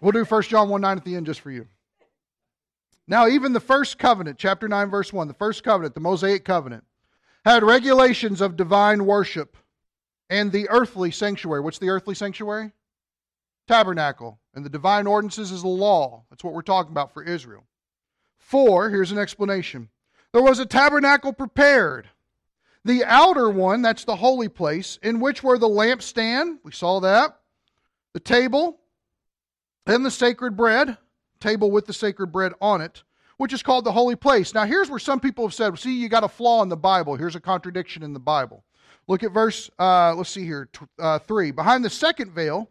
We'll do 1 John 1 9 at the end just for you. Now, even the first covenant, chapter 9, verse 1, the first covenant, the Mosaic covenant, had regulations of divine worship and the earthly sanctuary. What's the earthly sanctuary? tabernacle, and the divine ordinances is the law. That's what we're talking about for Israel. Four, here's an explanation. There was a tabernacle prepared. The outer one, that's the holy place, in which were the lampstand, we saw that, the table, and the sacred bread, table with the sacred bread on it, which is called the holy place. Now, here's where some people have said, see, you got a flaw in the Bible. Here's a contradiction in the Bible. Look at verse, uh, let's see here, uh, 3. Behind the second veil,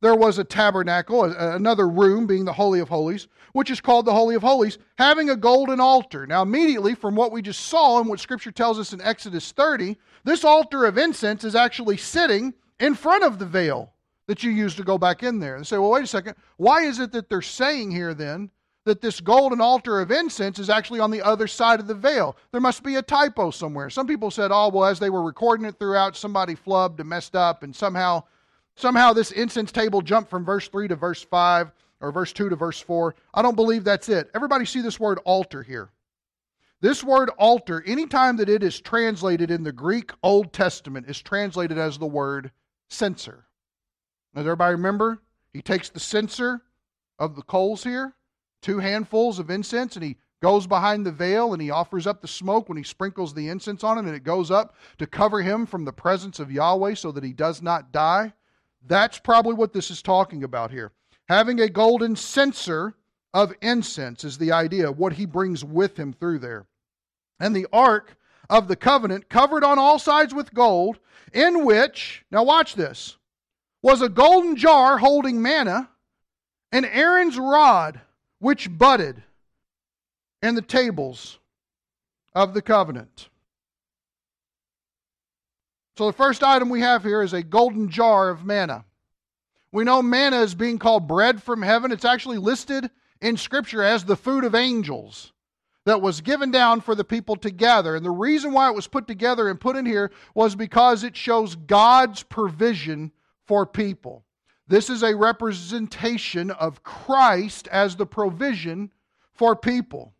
there was a tabernacle, another room being the Holy of Holies, which is called the Holy of Holies, having a golden altar. Now, immediately from what we just saw and what Scripture tells us in Exodus 30, this altar of incense is actually sitting in front of the veil that you use to go back in there. And say, well, wait a second. Why is it that they're saying here then that this golden altar of incense is actually on the other side of the veil? There must be a typo somewhere. Some people said, oh, well, as they were recording it throughout, somebody flubbed and messed up, and somehow somehow this incense table jumped from verse 3 to verse 5 or verse 2 to verse 4. I don't believe that's it. Everybody see this word altar here. This word altar, anytime that it is translated in the Greek Old Testament, is translated as the word censer. Does everybody remember? He takes the censer of the coals here, two handfuls of incense, and he goes behind the veil and he offers up the smoke when he sprinkles the incense on it, and it goes up to cover him from the presence of Yahweh so that he does not die. That's probably what this is talking about here. Having a golden censer of incense is the idea, what he brings with him through there. And the ark of the covenant, covered on all sides with gold, in which, now watch this, was a golden jar holding manna, and Aaron's rod, which budded, and the tables of the covenant. So the first item we have here is a golden jar of manna. We know manna is being called bread from heaven. It's actually listed in Scripture as the food of angels that was given down for the people to gather. And the reason why it was put together and put in here was because it shows God's provision for people. This is a representation of Christ as the provision for people.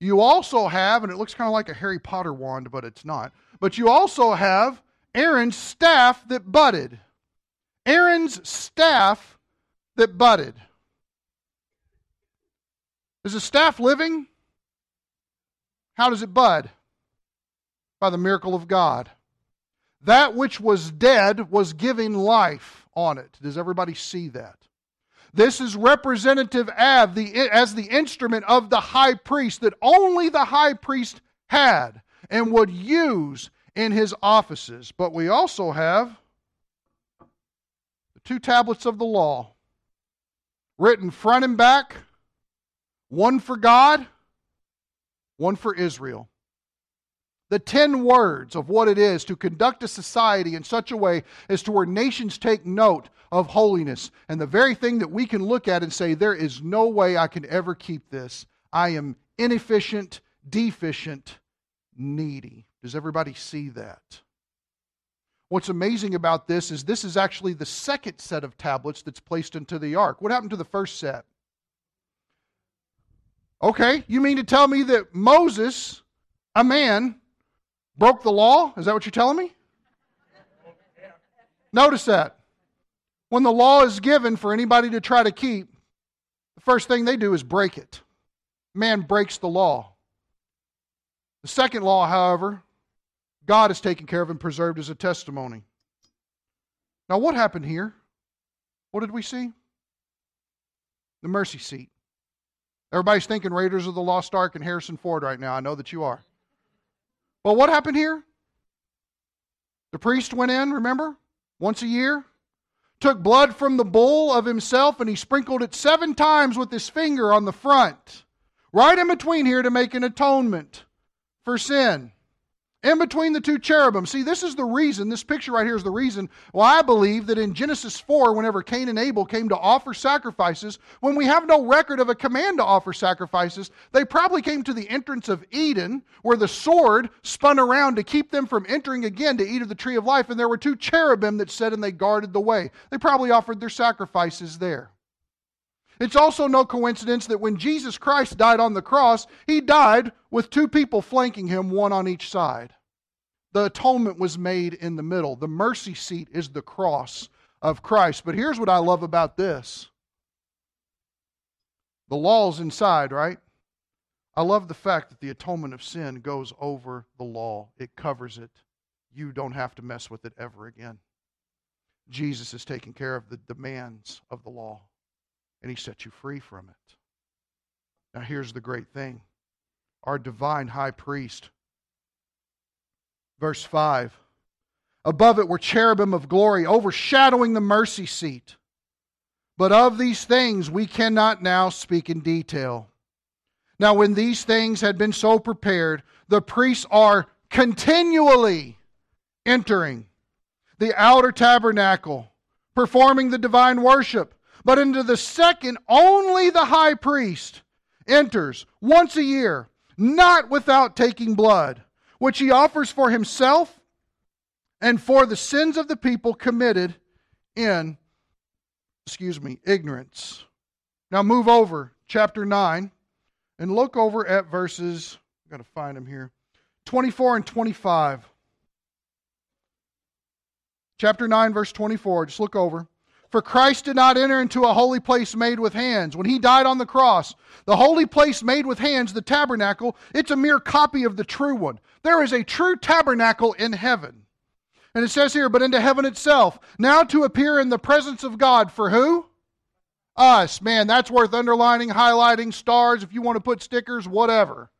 You also have, and it looks kind of like a Harry Potter wand, but it's not, but you also have Aaron's staff that budded. Aaron's staff that budded. Is the staff living? How does it bud? By the miracle of God. That which was dead was giving life on it. Does everybody see that? This is representative of the, as the instrument of the high priest that only the high priest had and would use in his offices. But we also have the two tablets of the law, written front and back, one for God, one for Israel. the 10 words of what it is to conduct a society in such a way as to where nations take note of holiness. And the very thing that we can look at and say, there is no way I can ever keep this. I am inefficient, deficient, needy. Does everybody see that? What's amazing about this is this is actually the second set of tablets that's placed into the ark. What happened to the first set? Okay, you mean to tell me that Moses, a man, broke the law? Is that what you're telling me? Notice that. When the law is given for anybody to try to keep, the first thing they do is break it. Man breaks the law. The second law, however, God has taken care of and preserved as a testimony. Now, what happened here? What did we see? The mercy seat. Everybody's thinking Raiders of the Lost Ark and Harrison Ford right now. I know that you are. But what happened here? The priest went in, remember? Once a year. Took blood from the bull of himself and he sprinkled it seven times with his finger on the front, right in between here to make an atonement for sin in between the two cherubim. See, this is the reason, this picture right here is the reason why I believe that in Genesis 4, whenever Cain and Abel came to offer sacrifices, when we have no record of a command to offer sacrifices, they probably came to the entrance of Eden, where the sword spun around to keep them from entering again to eat of the tree of life, and there were two cherubim that said and they guarded the way. They probably offered their sacrifices there. It's also no coincidence that when Jesus Christ died on the cross, he died with two people flanking him, one on each side. The atonement was made in the middle. The mercy seat is the cross of Christ. But here's what I love about this the law's inside, right? I love the fact that the atonement of sin goes over the law, it covers it. You don't have to mess with it ever again. Jesus is taking care of the demands of the law and he set you free from it. Now, here's the great thing our divine high priest. Verse 5 Above it were cherubim of glory, overshadowing the mercy seat. But of these things we cannot now speak in detail. Now, when these things had been so prepared, the priests are continually entering the outer tabernacle, performing the divine worship but into the second, only the high priest enters once a year, not without taking blood, which he offers for himself and for the sins of the people committed in, excuse me, ignorance. Now move over, chapter 9, and look over at verses, I've got to find them here, 24 and 25. Chapter 9, verse 24, just look over. For Christ did not enter into a holy place made with hands. When he died on the cross, the holy place made with hands, the tabernacle, it's a mere copy of the true one. There is a true tabernacle in heaven. And it says here, but into heaven itself, now to appear in the presence of God for who? Us. Man, that's worth underlining, highlighting, stars, if you want to put stickers, whatever.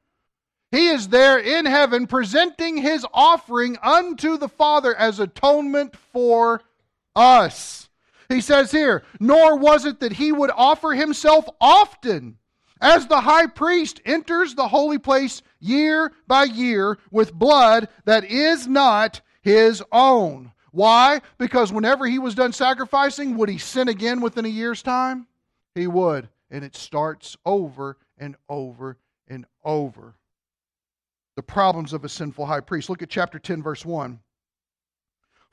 He is there in heaven presenting his offering unto the Father as atonement for us. He says here, nor was it that he would offer himself often as the high priest enters the holy place year by year with blood that is not his own. Why? Because whenever he was done sacrificing, would he sin again within a year's time? He would. And it starts over and over and over. The problems of a sinful high priest. Look at chapter 10, verse 1.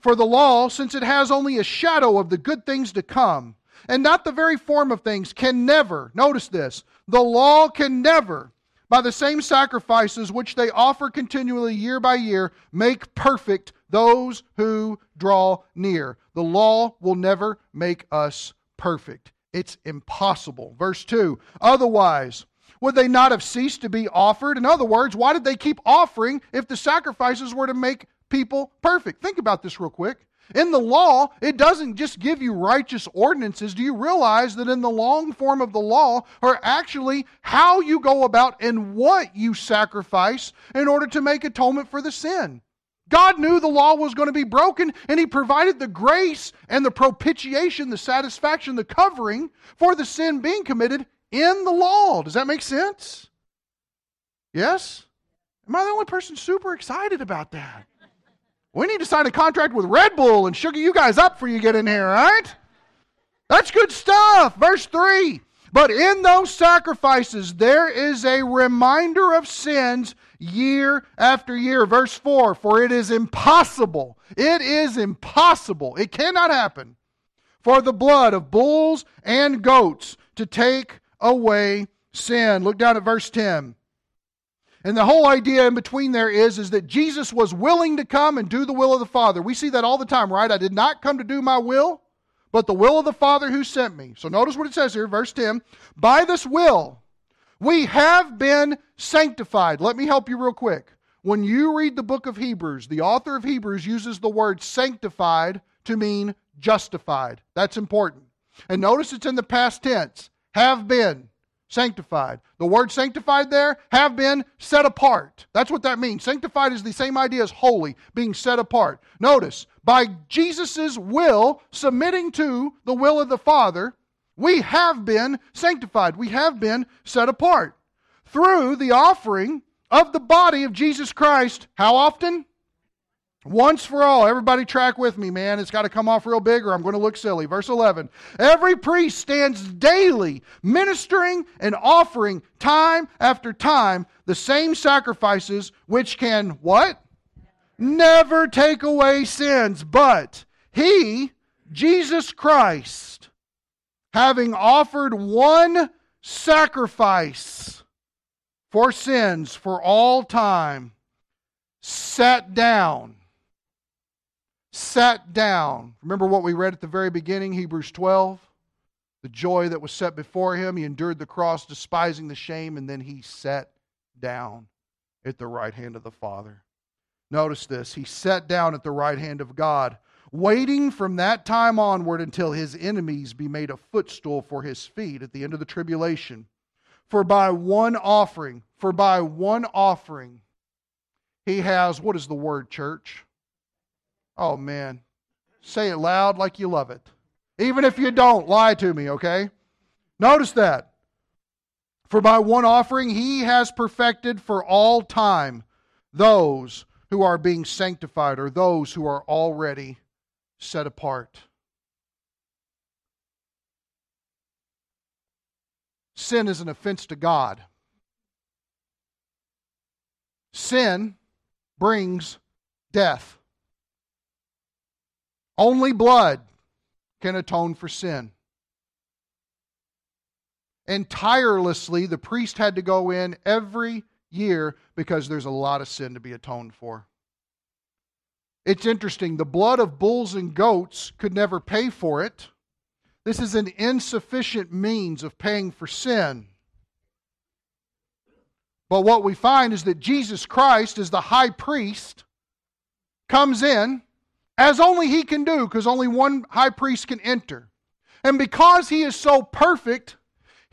For the law, since it has only a shadow of the good things to come, and not the very form of things, can never, notice this, the law can never, by the same sacrifices which they offer continually year by year, make perfect those who draw near. The law will never make us perfect. It's impossible. Verse 2 Otherwise, would they not have ceased to be offered? In other words, why did they keep offering if the sacrifices were to make people perfect. Think about this real quick. In the law, it doesn't just give you righteous ordinances. Do you realize that in the long form of the law are actually how you go about and what you sacrifice in order to make atonement for the sin? God knew the law was going to be broken, and He provided the grace and the propitiation, the satisfaction, the covering for the sin being committed in the law. Does that make sense? Yes? Am I the only person super excited about that? We need to sign a contract with Red Bull and sugar you guys up before you get in here, right? That's good stuff. Verse 3 But in those sacrifices, there is a reminder of sins year after year. Verse 4 For it is impossible, it is impossible, it cannot happen for the blood of bulls and goats to take away sin. Look down at verse 10. And the whole idea in between there is, is that Jesus was willing to come and do the will of the Father. We see that all the time, right? I did not come to do my will, but the will of the Father who sent me. So notice what it says here, verse 10. By this will, we have been sanctified. Let me help you real quick. When you read the book of Hebrews, the author of Hebrews uses the word sanctified to mean justified. That's important. And notice it's in the past tense. Have been sanctified. The word sanctified there, have been set apart. That's what that means. Sanctified is the same idea as holy, being set apart. Notice, by Jesus' will, submitting to the will of the Father, we have been sanctified. We have been set apart. Through the offering of the body of Jesus Christ, how often? Once for all, everybody track with me, man. It's got to come off real big or I'm going to look silly. Verse 11. Every priest stands daily ministering and offering time after time the same sacrifices which can what? Never take away sins. But he, Jesus Christ, having offered one sacrifice for sins for all time, sat down sat down. Remember what we read at the very beginning, Hebrews 12? The joy that was set before him. He endured the cross, despising the shame, and then he sat down at the right hand of the Father. Notice this. He sat down at the right hand of God, waiting from that time onward until his enemies be made a footstool for his feet at the end of the tribulation. For by one offering, for by one offering, he has, what is the word, church? Oh, man. Say it loud like you love it. Even if you don't, lie to me, okay? Notice that. For by one offering he has perfected for all time those who are being sanctified or those who are already set apart. Sin is an offense to God. Sin brings death. Only blood can atone for sin. And tirelessly, the priest had to go in every year because there's a lot of sin to be atoned for. It's interesting. The blood of bulls and goats could never pay for it. This is an insufficient means of paying for sin. But what we find is that Jesus Christ, as the high priest, comes in as only he can do, because only one high priest can enter. And because he is so perfect,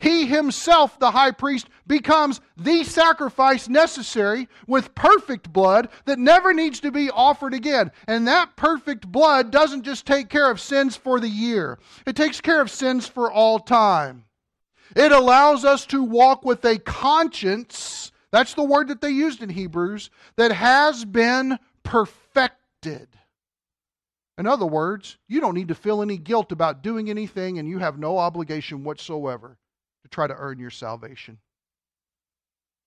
he himself, the high priest, becomes the sacrifice necessary with perfect blood that never needs to be offered again. And that perfect blood doesn't just take care of sins for the year, it takes care of sins for all time. It allows us to walk with a conscience, that's the word that they used in Hebrews, that has been perfected. In other words, you don't need to feel any guilt about doing anything, and you have no obligation whatsoever to try to earn your salvation.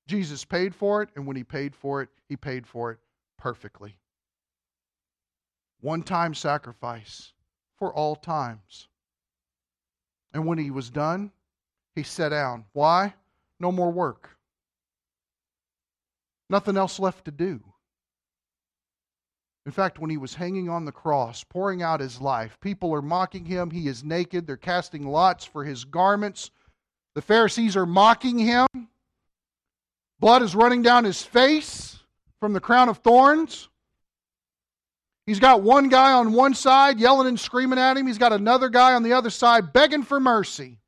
Jesus paid for it, and when he paid for it, he paid for it perfectly. One time sacrifice for all times. And when he was done, he sat down. Why? No more work. Nothing else left to do. In fact, when he was hanging on the cross, pouring out his life, people are mocking him. He is naked. They're casting lots for his garments. The Pharisees are mocking him. Blood is running down his face from the crown of thorns. He's got one guy on one side yelling and screaming at him. He's got another guy on the other side begging for mercy.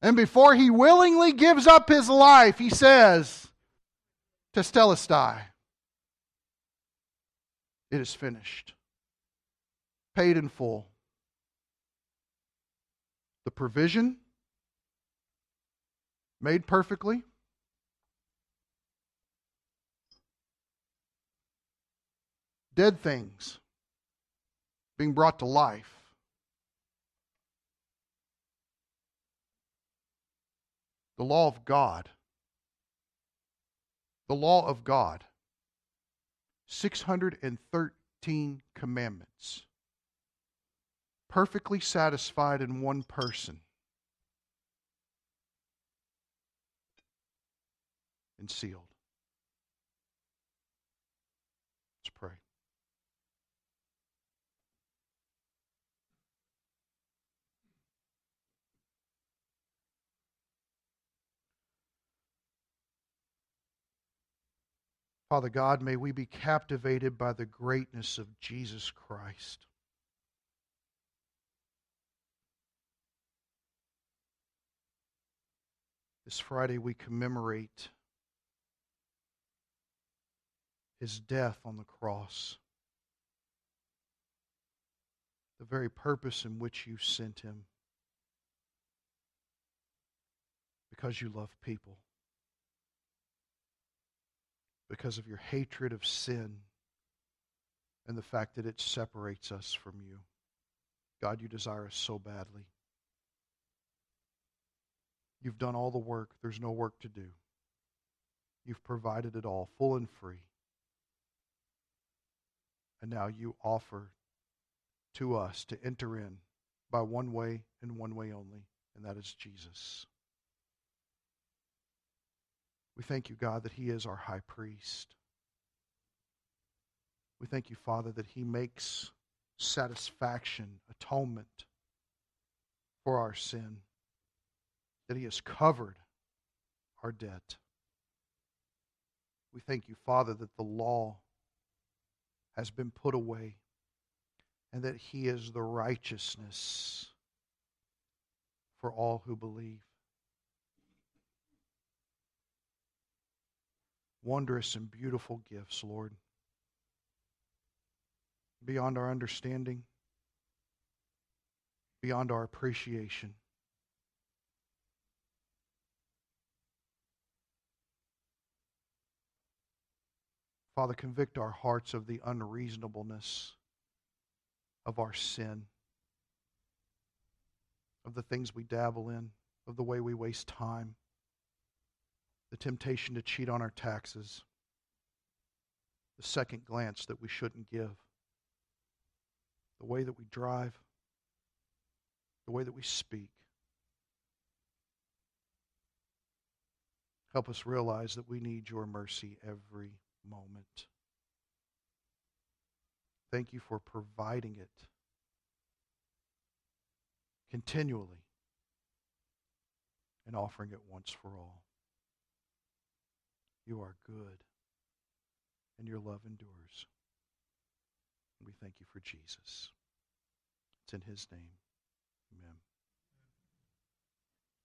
And before he willingly gives up his life, he says, Tetelestai. It is finished, paid in full. The provision made perfectly. Dead things being brought to life. The law of God. The law of God 613 commandments. Perfectly satisfied in one person. And sealed. Let's pray. Father God, may we be captivated by the greatness of Jesus Christ. This Friday we commemorate his death on the cross, the very purpose in which you sent him, because you love people because of your hatred of sin and the fact that it separates us from you. God, you desire us so badly. You've done all the work, there's no work to do. You've provided it all, full and free. And now you offer to us to enter in by one way and one way only, and that is Jesus. We thank you, God, that He is our high priest. We thank you, Father, that He makes satisfaction, atonement for our sin, that He has covered our debt. We thank you, Father, that the law has been put away and that He is the righteousness for all who believe. Wondrous and beautiful gifts, Lord, beyond our understanding, beyond our appreciation. Father, convict our hearts of the unreasonableness of our sin, of the things we dabble in, of the way we waste time the temptation to cheat on our taxes, the second glance that we shouldn't give, the way that we drive, the way that we speak. Help us realize that we need your mercy every moment. Thank you for providing it continually and offering it once for all. You are good, and your love endures. We thank you for Jesus. It's in his name. Amen.